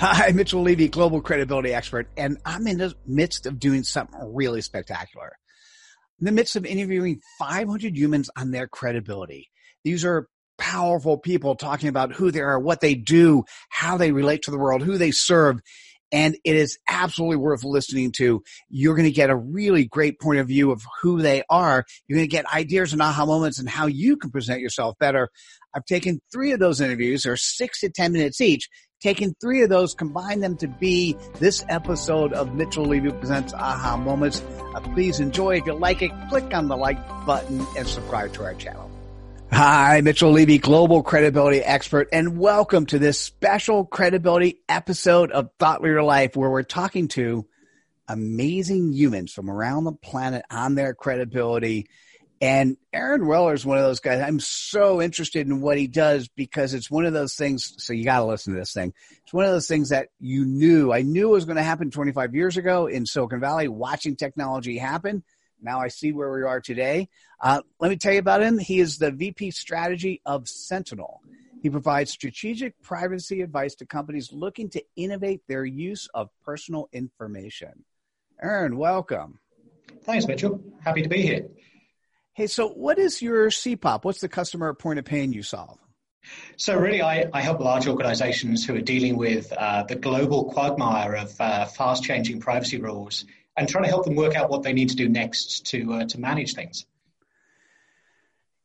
Hi, Mitchell Levy, global credibility expert, and I'm in the midst of doing something really spectacular in the midst of interviewing 500 humans on their credibility. These are powerful people talking about who they are, what they do, how they relate to the world, who they serve. And it is absolutely worth listening to. You're going to get a really great point of view of who they are. You're going to get ideas and aha moments and how you can present yourself better. I've taken three of those interviews, or six to 10 minutes each, taken three of those, combined them to be this episode of Mitchell Levy Presents Aha Moments. Uh, please enjoy. If you like it, click on the like button and subscribe to our channel. Hi, Mitchell Levy, global credibility expert, and welcome to this special credibility episode of Thought Leader Life, where we're talking to amazing humans from around the planet on their credibility and Aaron Weller is one of those guys. I'm so interested in what he does because it's one of those things. So you got to listen to this thing. It's one of those things that you knew. I knew was going to happen 25 years ago in Silicon Valley, watching technology happen. Now I see where we are today. Uh, let me tell you about him. He is the VP strategy of Sentinel. He provides strategic privacy advice to companies looking to innovate their use of personal information. Aaron, welcome. Thanks, Mitchell. Happy to be here. Hey, so what is your CPOP? What's the customer point of pain you solve? So really, I, I help large organizations who are dealing with uh, the global quagmire of uh, fast-changing privacy rules and trying to help them work out what they need to do next to uh, to manage things.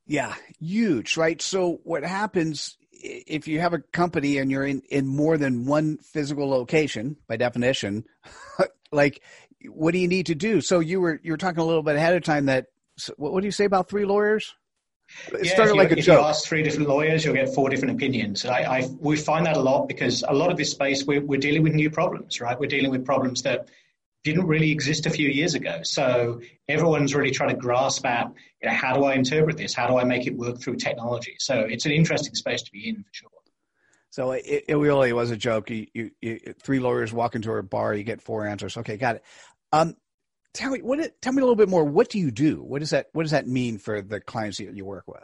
Yeah, huge, right? So what happens if you have a company and you're in, in more than one physical location, by definition, like what do you need to do? So you were you were talking a little bit ahead of time that what, what do you say about three lawyers? It yeah, started like a if joke. you ask three different lawyers, you'll get four different opinions. I, I, we find that a lot because a lot of this space we're, we're dealing with new problems, right? We're dealing with problems that didn't really exist a few years ago. So everyone's really trying to grasp at, you know, how do I interpret this? How do I make it work through technology? So it's an interesting space to be in for sure. So it, it really was a joke. You, you, you, three lawyers walk into a bar, you get four answers. Okay, got it. Um, tell me what tell me a little bit more what do you do what does that what does that mean for the clients that you work with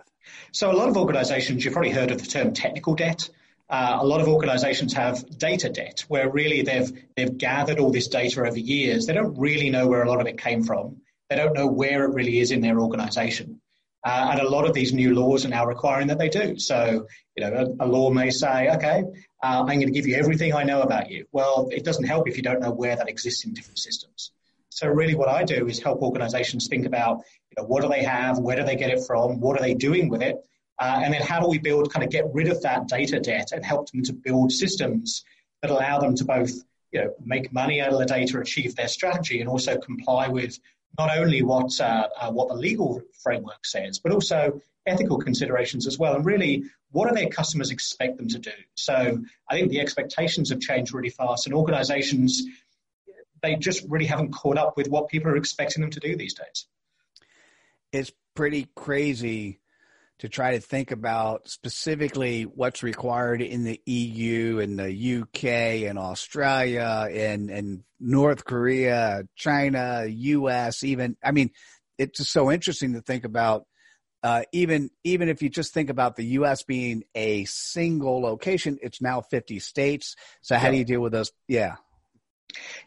so a lot of organizations you've probably heard of the term technical debt uh, a lot of organizations have data debt where really they've they've gathered all this data over years they don't really know where a lot of it came from they don't know where it really is in their organization uh, and a lot of these new laws are now requiring that they do so you know a, a law may say okay uh, i'm going to give you everything i know about you well it doesn't help if you don't know where that exists in different systems so really what I do is help organizations think about, you know, what do they have? Where do they get it from? What are they doing with it? Uh, and then how do we build, kind of get rid of that data debt and help them to build systems that allow them to both, you know, make money out of the data, achieve their strategy, and also comply with not only what uh, uh, what the legal framework says, but also ethical considerations as well. And really, what do their customers expect them to do? So I think the expectations have changed really fast, and organizations they just really haven't caught up with what people are expecting them to do these days. It's pretty crazy to try to think about specifically what's required in the EU and the UK and Australia and, and North Korea, China, US, even. I mean, it's just so interesting to think about. Uh, even even if you just think about the U.S. being a single location, it's now 50 states. So how yeah. do you deal with those? Yeah,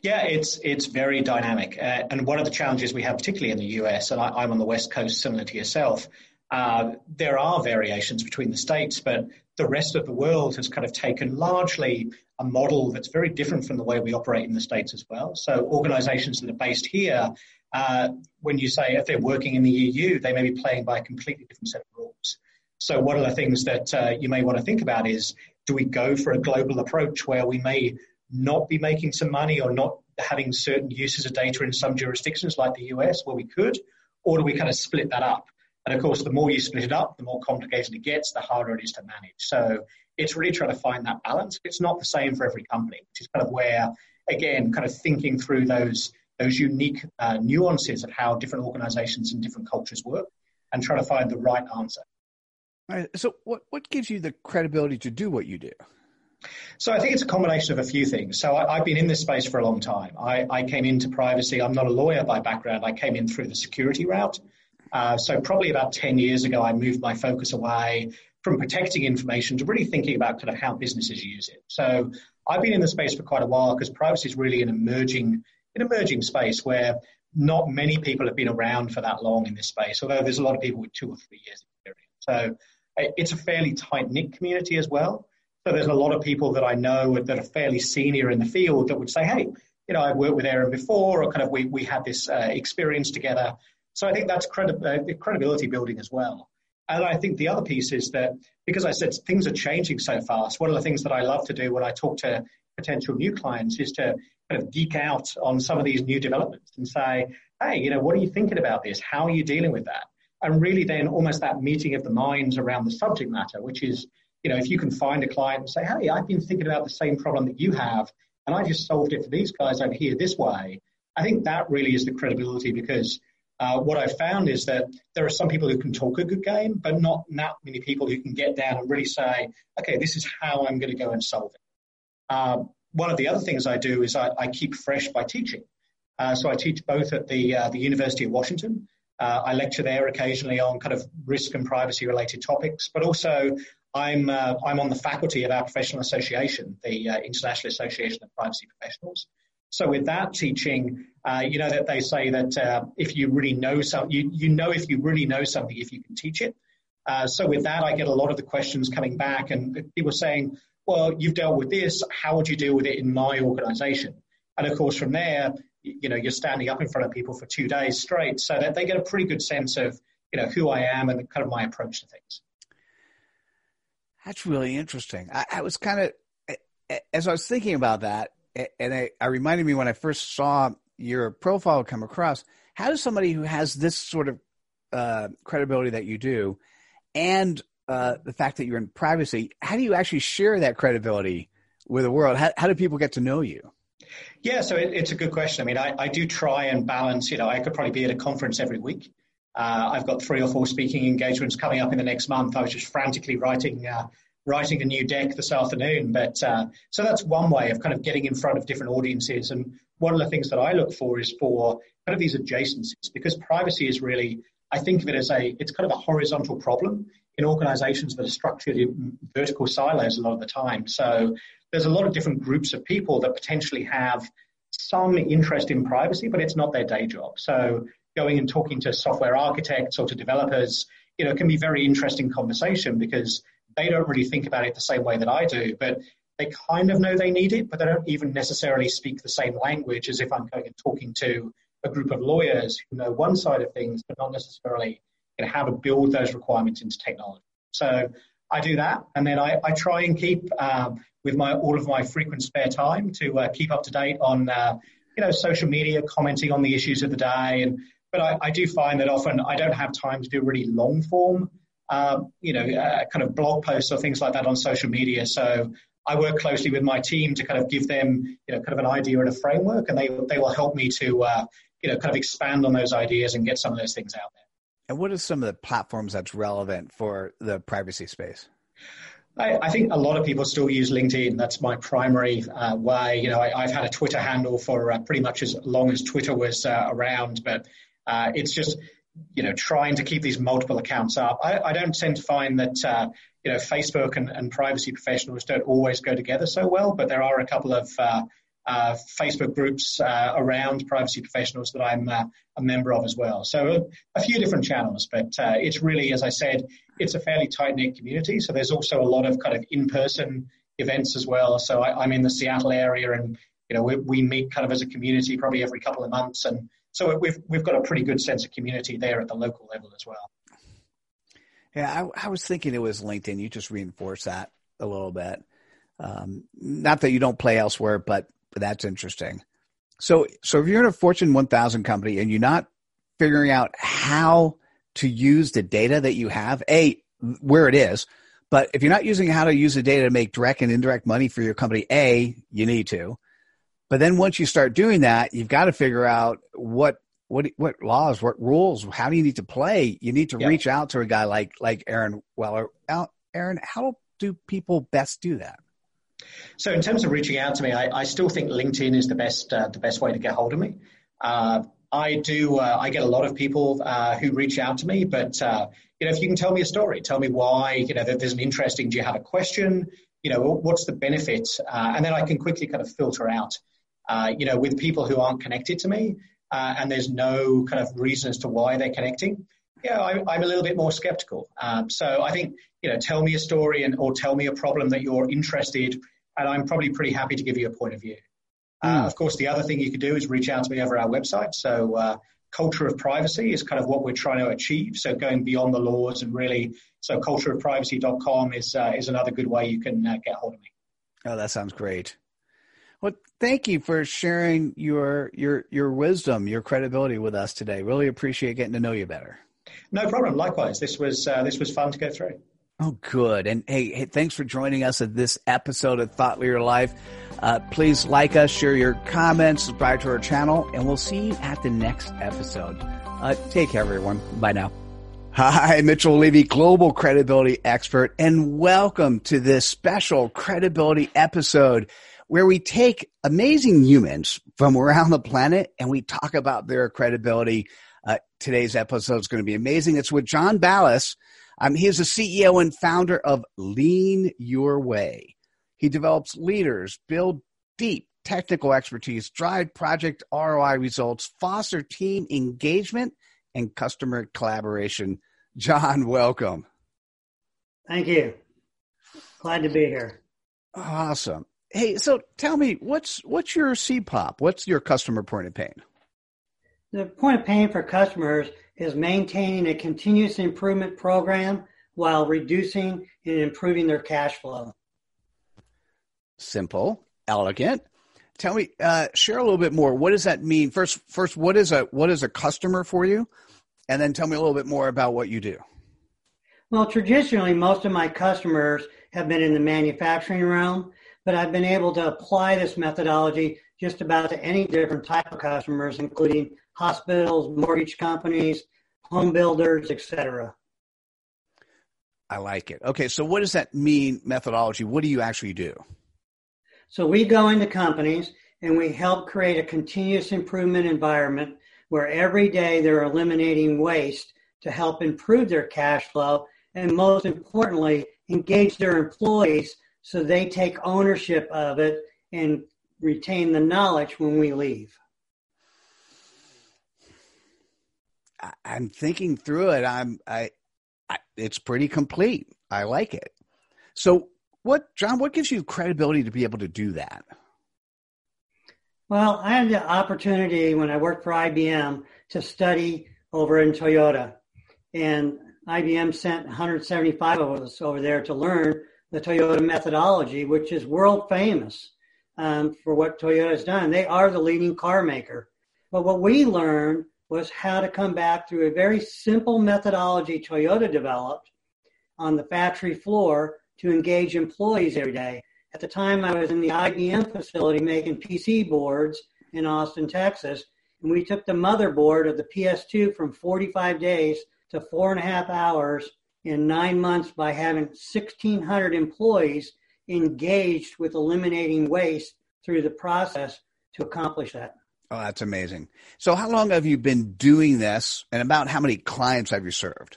yeah, it's it's very dynamic, uh, and one of the challenges we have, particularly in the US, and I, am on the west coast, similar to yourself. Uh, there are variations between the states, but the rest of the world has kind of taken largely a model that's very different from the way we operate in the states as well. So organisations that are based here, uh, when you say if they're working in the EU, they may be playing by a completely different set of rules. So one of the things that uh, you may want to think about is, do we go for a global approach where we may not be making some money or not having certain uses of data in some jurisdictions like the US where we could, or do we kind of split that up? And of course, the more you split it up, the more complicated it gets, the harder it is to manage. So it's really trying to find that balance. It's not the same for every company, which is kind of where, again, kind of thinking through those those unique uh, nuances of how different organizations and different cultures work and trying to find the right answer. All right. So, what, what gives you the credibility to do what you do? So I think it's a combination of a few things. So I, have been in this space for a long time. I, I, came into privacy. I'm not a lawyer by background. I came in through the security route. Uh, so probably about 10 years ago, I moved my focus away from protecting information to really thinking about kind of how businesses use it. So I've been in the space for quite a while because privacy is really an emerging, an emerging space where not many people have been around for that long in this space, although there's a lot of people with two or three years experience. So it's a fairly tight knit community as well. So there's a lot of people that I know that are fairly senior in the field that would say, hey, you know, I've worked with Aaron before, or kind of we, we had this uh, experience together. So I think that's credi- uh, credibility building as well. And I think the other piece is that because I said things are changing so fast, one of the things that I love to do when I talk to potential new clients is to kind of geek out on some of these new developments and say, hey, you know, what are you thinking about this? How are you dealing with that? And really then almost that meeting of the minds around the subject matter, which is you know, if you can find a client and say, hey, I've been thinking about the same problem that you have, and I just solved it for these guys over here this way, I think that really is the credibility because uh, what I've found is that there are some people who can talk a good game, but not that many people who can get down and really say, okay, this is how I'm going to go and solve it. Um, one of the other things I do is I, I keep fresh by teaching. Uh, so I teach both at the uh, the University of Washington. Uh, I lecture there occasionally on kind of risk and privacy related topics, but also I'm uh, I'm on the faculty of our professional association, the uh, International Association of Privacy Professionals. So with that teaching, uh, you know that they say that uh, if you really know something, you, you know if you really know something if you can teach it. Uh, so with that, I get a lot of the questions coming back, and people saying, "Well, you've dealt with this. How would you deal with it in my organization? And of course, from there, you know, you're standing up in front of people for two days straight, so that they get a pretty good sense of you know who I am and kind of my approach to things. That's really interesting. I, I was kind of, as I was thinking about that, and I, I reminded me when I first saw your profile come across, how does somebody who has this sort of uh, credibility that you do and uh, the fact that you're in privacy, how do you actually share that credibility with the world? How, how do people get to know you? Yeah, so it, it's a good question. I mean, I, I do try and balance, you know, I could probably be at a conference every week. Uh, I've got three or four speaking engagements coming up in the next month. I was just frantically writing uh, writing a new deck this afternoon. But uh, so that's one way of kind of getting in front of different audiences. And one of the things that I look for is for kind of these adjacencies because privacy is really, I think of it as a, it's kind of a horizontal problem in organizations that are structured in vertical silos a lot of the time. So there's a lot of different groups of people that potentially have some interest in privacy, but it's not their day job. So going and talking to software architects or to developers, you know, can be very interesting conversation because they don't really think about it the same way that I do, but they kind of know they need it, but they don't even necessarily speak the same language as if I'm going and talking to a group of lawyers who know one side of things, but not necessarily you know, how to build those requirements into technology. So I do that, and then I, I try and keep um, with my all of my frequent spare time to uh, keep up to date on uh, you know social media, commenting on the issues of the day, and but I, I, do find that often I don't have time to do really long form, um, you know, uh, kind of blog posts or things like that on social media. So I work closely with my team to kind of give them, you know, kind of an idea and a framework, and they they will help me to, uh, you know, kind of expand on those ideas and get some of those things out there. And what are some of the platforms that's relevant for the privacy space? I, I, think a lot of people still use LinkedIn. That's my primary uh, way. You know, I, have had a Twitter handle for uh, pretty much as long as Twitter was uh, around, but uh, it's just you know trying to keep these multiple accounts up. I, I don't tend to find that uh, you know Facebook and, and, privacy professionals don't always go together so well, but there are a couple of uh, uh, Facebook groups uh, around privacy professionals that I'm uh, a member of as well. So a, a few different channels, but uh, it's really, as I said, it's a fairly tight knit community. So there's also a lot of kind of in person events as well. So I, am in the Seattle area, and you know we, we meet kind of as a community probably every couple of months and so we've we've got a pretty good sense of community there at the local level as well. Yeah, I, I was thinking it was LinkedIn. You just reinforce that a little bit. Um, not that you don't play elsewhere, but, but that's interesting. So, so if you're in a Fortune 1000 company and you're not figuring out how to use the data that you have, a where it is, But if you're not using how to use the data to make direct and indirect money for your company, A, you need to. But then once you start doing that, you've got to figure out what what what laws, what rules, how do you need to play? You need to yeah. reach out to a guy like like Aaron Weller. Aaron, how do people best do that? So in terms of reaching out to me, I, I still think LinkedIn is the best uh, the best way to get hold of me. Uh, I do. Uh, I get a lot of people uh, who reach out to me, but uh, you know, if you can tell me a story, tell me why. You know, there's an interesting. Do you have a question? You know, what's the benefit? Uh, and then I can quickly kind of filter out. You know, with people who aren't connected to me, uh, and there's no kind of reason as to why they're connecting, yeah, I, am a little bit more skeptical. Um, so I think, you know, tell me a story and or tell me a problem that you're interested, and I'm probably pretty happy to give you a point of view. Uh, mm. Of course, the other thing you could do is reach out to me over our website. So uh, culture of privacy is kind of what we're trying to achieve. So going beyond the laws and really, so cultureofprivacy.com is uh, is another good way you can uh, get hold of me. Oh, that sounds great. Well, thank you for sharing your your your wisdom, your credibility with us today. Really appreciate getting to know you better. No problem. Likewise, this was uh, this was fun to go through. Oh, good. And hey, hey, thanks for joining us at this episode of Thought Leader Life. Uh, please like us, share your comments, subscribe to our channel, and we'll see you at the next episode. Uh, take care, everyone. Bye now. Hi, Mitchell Levy, global credibility expert, and welcome to this special credibility episode where we take amazing humans from around the planet and we talk about their credibility. Uh, today's episode is going to be amazing. It's with John Ballas. Um, he is the CEO and founder of Lean Your Way. He develops leaders, build deep technical expertise, drive project ROI results, foster team engagement, and customer collaboration. John, welcome. Thank you. Glad to be here. Awesome. Hey, so tell me, what's what's your CPOP? What's your customer point of pain? The point of pain for customers is maintaining a continuous improvement program while reducing and improving their cash flow. Simple, elegant. Tell me, uh, share a little bit more. What does that mean? First, first, what is a what is a customer for you, and then tell me a little bit more about what you do. Well, traditionally, most of my customers have been in the manufacturing realm, but I've been able to apply this methodology just about to any different type of customers, including hospitals, mortgage companies, home builders, etc. I like it. Okay, so what does that mean, methodology? What do you actually do? So we go into companies and we help create a continuous improvement environment where every day they're eliminating waste to help improve their cash flow and most importantly, engage their employees so they take ownership of it and retain the knowledge when we leave. I'm thinking through it. I'm I, I, it's pretty complete. I like it. So what John, what gives you credibility to be able to do that? Well, I had the opportunity when I worked for IBM to study over in Toyota. And IBM sent 175 of us over there to learn the Toyota methodology, which is world famous um, for what Toyota has done. They are the leading car maker. But what we learned was how to come back through a very simple methodology Toyota developed on the factory floor to engage employees every day. At the time, I was in the IBM facility making PC boards in Austin, Texas, and we took the motherboard of the PS2 from 45 days to four and a half hours in nine months by having 1,600 employees engaged with eliminating waste through the process to accomplish that. Oh, that's amazing. So, how long have you been doing this, and about how many clients have you served?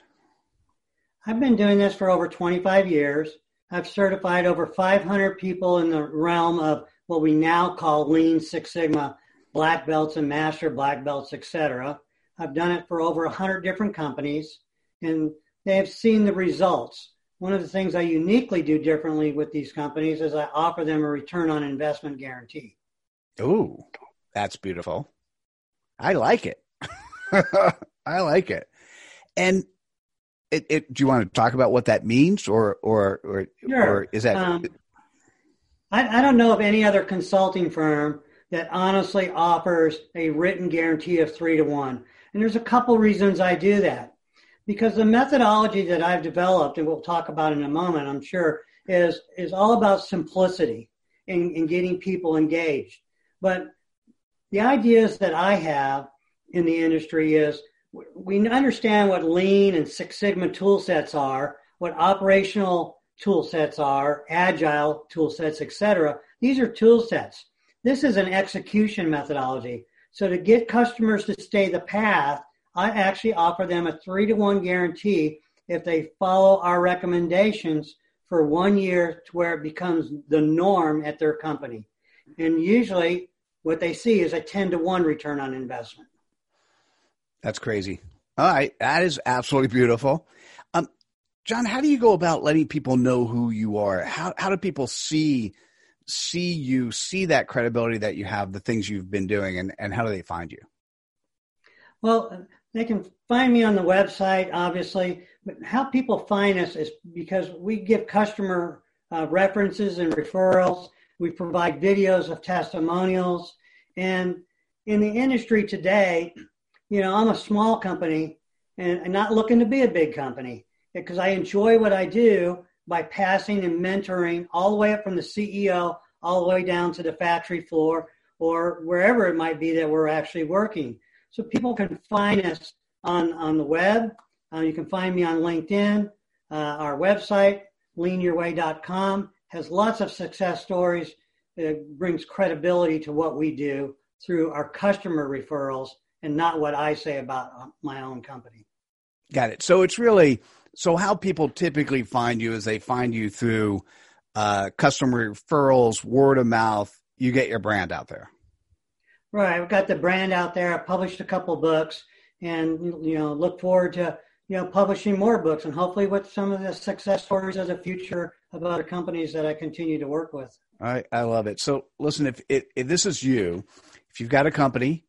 I've been doing this for over 25 years. I've certified over 500 people in the realm of what we now call Lean Six Sigma, black belts and master black belts, etc. I've done it for over 100 different companies, and they have seen the results. One of the things I uniquely do differently with these companies is I offer them a return on investment guarantee. Ooh, that's beautiful. I like it. I like it. And it, it, do you want to talk about what that means or or or, sure. or is that um, I, I don't know of any other consulting firm that honestly offers a written guarantee of three to one. And there's a couple reasons I do that. Because the methodology that I've developed, and we'll talk about in a moment, I'm sure, is is all about simplicity in, in getting people engaged. But the ideas that I have in the industry is we understand what lean and six sigma tool sets are what operational tool sets are agile tool sets etc these are tool sets. This is an execution methodology. So to get customers to stay the path i actually offer them a three to one guarantee if they follow our recommendations for one year to where it becomes the norm at their company and usually what they see is a 10 to 1 return on investment that's crazy. All right. That is absolutely beautiful. Um, John, how do you go about letting people know who you are? How, how do people see, see you, see that credibility that you have, the things you've been doing, and, and how do they find you? Well, they can find me on the website, obviously, but how people find us is because we give customer uh, references and referrals. We provide videos of testimonials. And in the industry today, you know, I'm a small company and, and not looking to be a big company because I enjoy what I do by passing and mentoring all the way up from the CEO all the way down to the factory floor or wherever it might be that we're actually working. So people can find us on, on the web. Uh, you can find me on LinkedIn. Uh, our website, leanyourway.com, has lots of success stories. It brings credibility to what we do through our customer referrals and not what I say about uh, my own company. Got it. So it's really so how people typically find you is they find you through uh, customer referrals, word of mouth. You get your brand out there. Right. I've got the brand out there. I published a couple books, and you know, look forward to you know publishing more books, and hopefully with some of the success stories of the future of other companies that I continue to work with. I I love it. So listen, if, if if this is you, if you've got a company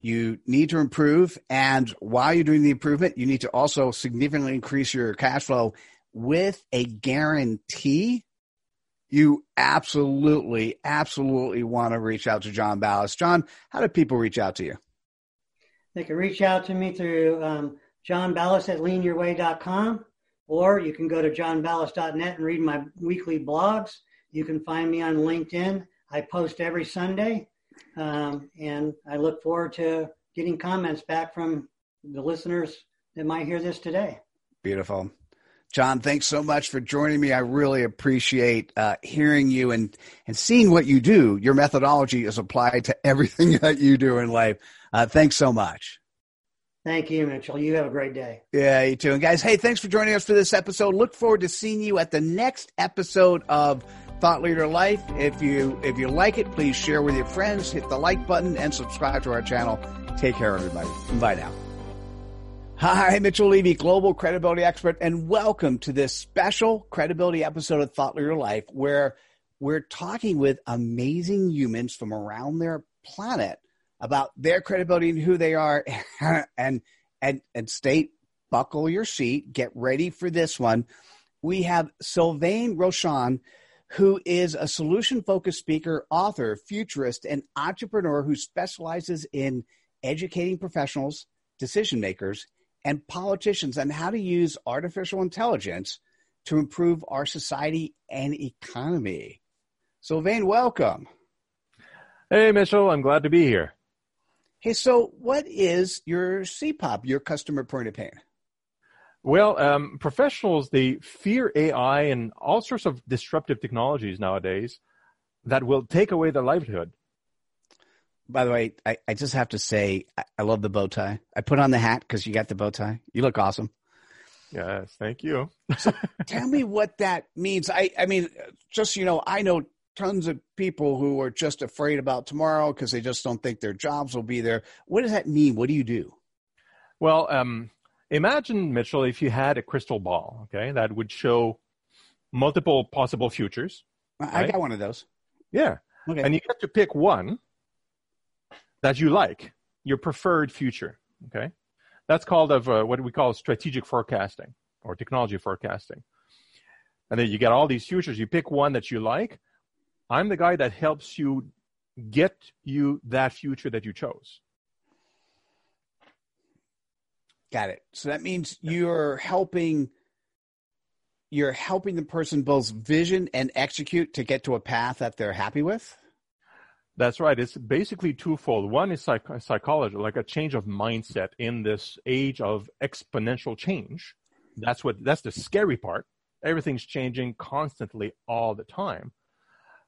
you need to improve. And while you're doing the improvement, you need to also significantly increase your cash flow with a guarantee. You absolutely, absolutely want to reach out to John Ballas. John, how do people reach out to you? They can reach out to me through um, John Ballas at leanyourway.com, or you can go to johnballas.net and read my weekly blogs. You can find me on LinkedIn. I post every Sunday. Um, and I look forward to getting comments back from the listeners that might hear this today. Beautiful. John, thanks so much for joining me. I really appreciate uh, hearing you and, and seeing what you do. Your methodology is applied to everything that you do in life. Uh, thanks so much. Thank you, Mitchell. You have a great day. Yeah, you too. And guys, hey, thanks for joining us for this episode. Look forward to seeing you at the next episode of Thought Leader Life. If you if you like it, please share with your friends, hit the like button, and subscribe to our channel. Take care, everybody. Bye now. Hi, Mitchell Levy, global credibility expert, and welcome to this special credibility episode of Thought Leader Life, where we're talking with amazing humans from around their planet about their credibility and who they are, and and and state buckle your seat, get ready for this one. We have Sylvain Rochon, who is a solution focused speaker, author, futurist, and entrepreneur who specializes in educating professionals, decision makers, and politicians on how to use artificial intelligence to improve our society and economy. Sylvain, welcome. Hey, Mitchell. I'm glad to be here. Hey, so what is your CPOP, your customer point of pain? Well, um, professionals they fear AI and all sorts of disruptive technologies nowadays that will take away their livelihood. By the way, I, I just have to say I, I love the bow tie. I put on the hat because you got the bow tie. You look awesome. Yes, thank you. so tell me what that means. I, I mean, just you know, I know tons of people who are just afraid about tomorrow because they just don't think their jobs will be there. What does that mean? What do you do? Well, um, imagine Mitchell if you had a crystal ball, okay, that would show multiple possible futures. I right? got one of those. Yeah. Okay. And you get to pick one that you like, your preferred future. Okay. That's called of uh, what we call strategic forecasting or technology forecasting. And then you get all these futures. You pick one that you like. I'm the guy that helps you get you that future that you chose. Got it. So that means you're helping you're helping the person both vision and execute to get to a path that they're happy with. That's right. It's basically twofold. One is psych- psychology, like a change of mindset in this age of exponential change. That's what that's the scary part. Everything's changing constantly all the time.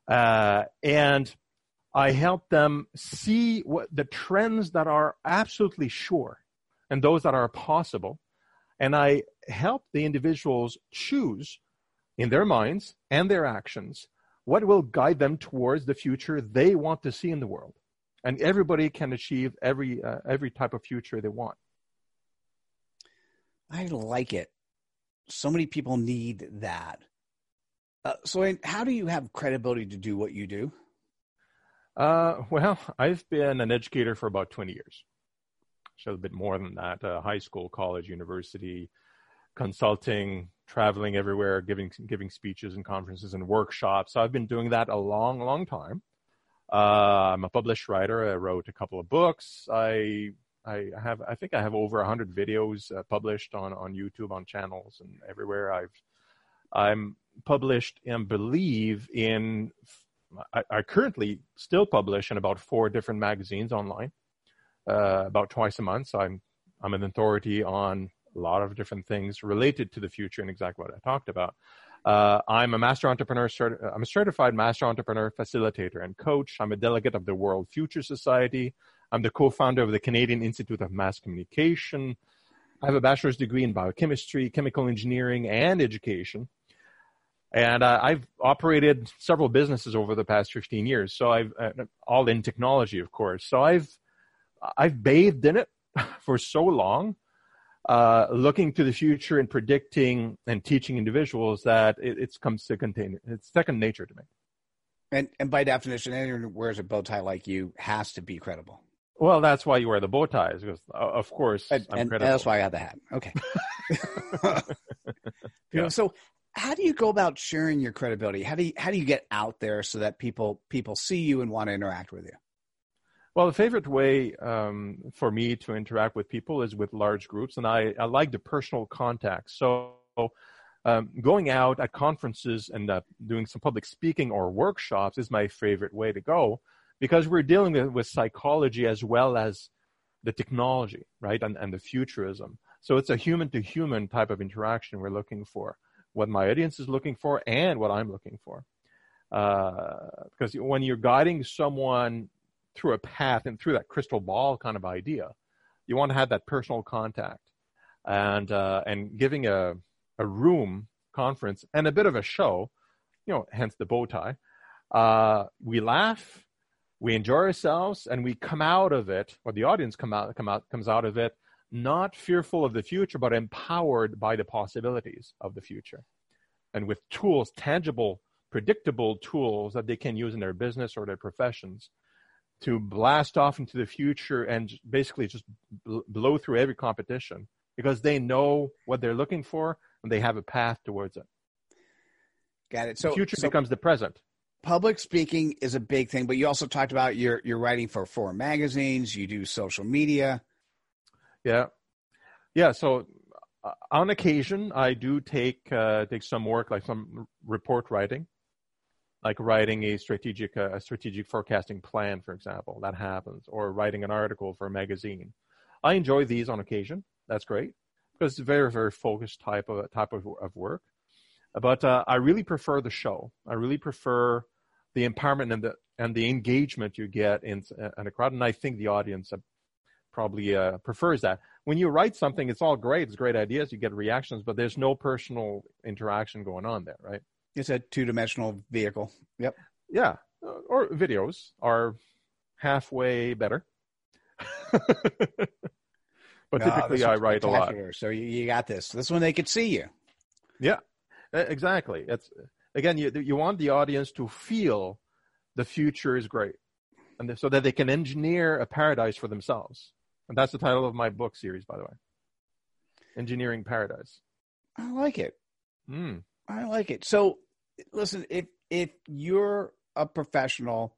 Uh, and I help them see what the trends that are absolutely sure and those that are possible. And I help the individuals choose in their minds and their actions what will guide them towards the future they want to see in the world. And everybody can achieve every uh, every type of future they want. I like it. So many people need that. Uh, so, how do you have credibility to do what you do? Uh, well, I've been an educator for about 20 years. So a bit more than that. Uh, high school, college, university, consulting, traveling everywhere, giving giving speeches and conferences and workshops. So I've been doing that a long, long time. Uh, I'm a published writer. I wrote a couple of books. I I have I think I have over 100 videos uh, published on on YouTube on channels and everywhere. I've I'm published and believe in I, I, currently still publish in about four different magazines online, uh, about twice a month. So I'm I'm an authority on a lot of different things related to the future and exactly what I talked about. Uh, I'm a master entrepreneur. I'm a certified master entrepreneur, facilitator, and coach. I'm a delegate of the World Future Society. I'm the co-founder of the Canadian Institute of Mass Communication. I have a bachelor's degree in biochemistry, chemical engineering, and education. And uh, I've operated several businesses over the past 15 years. So I've uh, all in technology, of course. So I've I've bathed in it for so long, uh, looking to the future and predicting and teaching individuals that it, it comes to contain it's second nature to me. And and by definition, anyone who wears a bow tie like you has to be credible. Well, that's why you wear the bow ties, because uh, of course, and, and that's why I have the hat. Okay. yeah. So, how do you go about sharing your credibility? How do you how do you get out there so that people people see you and want to interact with you? Well, the favorite way um, for me to interact with people is with large groups, and I, I like the personal contact. So, um, going out at conferences and uh, doing some public speaking or workshops is my favorite way to go because we're dealing with, with psychology as well as the technology, right, and, and the futurism. So it's a human to human type of interaction we're looking for what my audience is looking for and what I'm looking for. Uh, because when you're guiding someone through a path and through that crystal ball kind of idea, you want to have that personal contact and uh, and giving a a room conference and a bit of a show, you know, hence the bow tie. Uh, we laugh, we enjoy ourselves, and we come out of it, or the audience come out come out comes out of it not fearful of the future, but empowered by the possibilities of the future. And with tools, tangible, predictable tools that they can use in their business or their professions to blast off into the future and basically just blow through every competition because they know what they're looking for and they have a path towards it. Got it. So the future so becomes the present. Public speaking is a big thing, but you also talked about you're you're writing for four magazines, you do social media. Yeah, yeah. So uh, on occasion, I do take uh, take some work, like some report writing, like writing a strategic uh, a strategic forecasting plan, for example. That happens, or writing an article for a magazine. I enjoy these on occasion. That's great because it's a very very focused type of type of, of work. But uh, I really prefer the show. I really prefer the empowerment and the and the engagement you get in, in a crowd, and I think the audience probably uh, prefers that. When you write something, it's all great. It's great ideas. You get reactions, but there's no personal interaction going on there, right? It's a two-dimensional vehicle. Yep. Yeah. Or videos are halfway better. but typically, I write a lot. So you, you got this. This one they could see you. Yeah, exactly. It's again, you you want the audience to feel the future is great, and so that they can engineer a paradise for themselves. And that's the title of my book series, by the way. Engineering Paradise. I like it. Mm. I like it. So, listen, if if you're a professional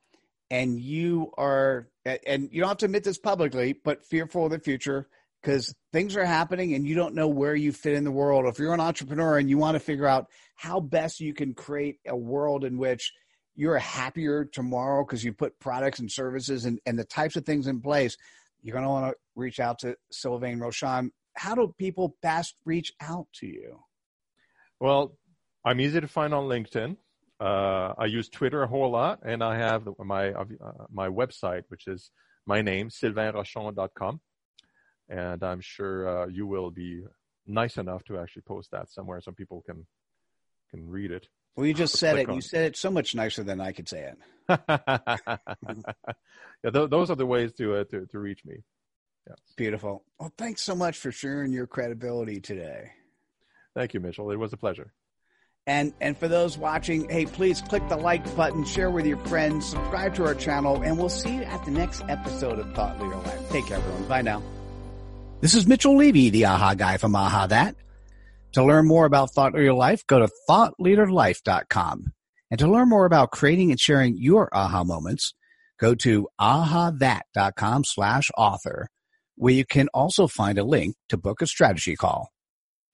and you are, and you don't have to admit this publicly, but fearful of the future, because things are happening and you don't know where you fit in the world. If you're an entrepreneur and you want to figure out how best you can create a world in which you're happier tomorrow because you put products and services and, and the types of things in place, you're going to want to reach out to Sylvain Rochon. How do people best reach out to you? Well, I'm easy to find on LinkedIn. Uh, I use Twitter a whole lot, and I have my uh, my website, which is my name, sylvainrochon.com. And I'm sure uh, you will be nice enough to actually post that somewhere so people can can read it. Well, you just said it. On. You said it so much nicer than I could say it. yeah, th- those are the ways to, uh, to to reach me. Beautiful. Well, thanks so much for sharing your credibility today. Thank you, Mitchell. It was a pleasure. And and for those watching, hey, please click the like button, share with your friends, subscribe to our channel, and we'll see you at the next episode of Thought Leader Life. Take care, everyone. Bye now. This is Mitchell Levy, the AHA guy from AHA That. To learn more about Thought Leader Life, go to thoughtleaderlife.com. And to learn more about creating and sharing your aha moments, go to ahathat.com slash author, where you can also find a link to book a strategy call.